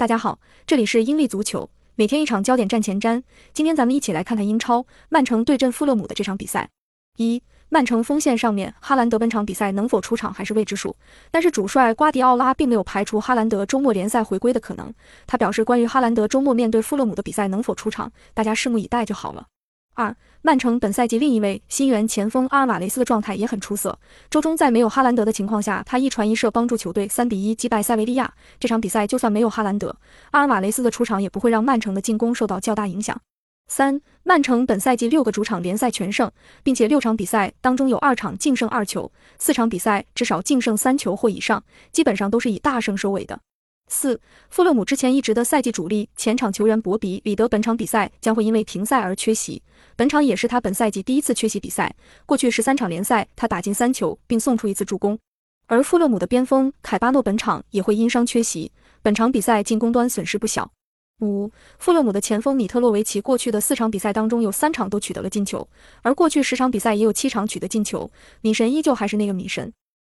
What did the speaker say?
大家好，这里是英利足球，每天一场焦点战前瞻。今天咱们一起来看看英超曼城对阵富勒姆的这场比赛。一、曼城锋线上面，哈兰德本场比赛能否出场还是未知数。但是主帅瓜迪奥拉并没有排除哈兰德周末联赛回归的可能。他表示，关于哈兰德周末面对富勒姆的比赛能否出场，大家拭目以待就好了。二、曼城本赛季另一位新援前锋阿尔瓦雷斯的状态也很出色。周中在没有哈兰德的情况下，他一传一射帮助球队三比一击败塞维利亚。这场比赛就算没有哈兰德，阿尔瓦雷斯的出场也不会让曼城的进攻受到较大影响。三、曼城本赛季六个主场联赛全胜，并且六场比赛当中有二场净胜二球，四场比赛至少净胜三球或以上，基本上都是以大胜收尾的。四，富勒姆之前一直的赛季主力前场球员博比·里德本场比赛将会因为停赛而缺席，本场也是他本赛季第一次缺席比赛。过去十三场联赛，他打进三球并送出一次助攻。而富勒姆的边锋凯巴诺本场也会因伤缺席，本场比赛进攻端损失不小。五，富勒姆的前锋米特洛维奇过去的四场比赛当中有三场都取得了进球，而过去十场比赛也有七场取得进球，米神依旧还是那个米神。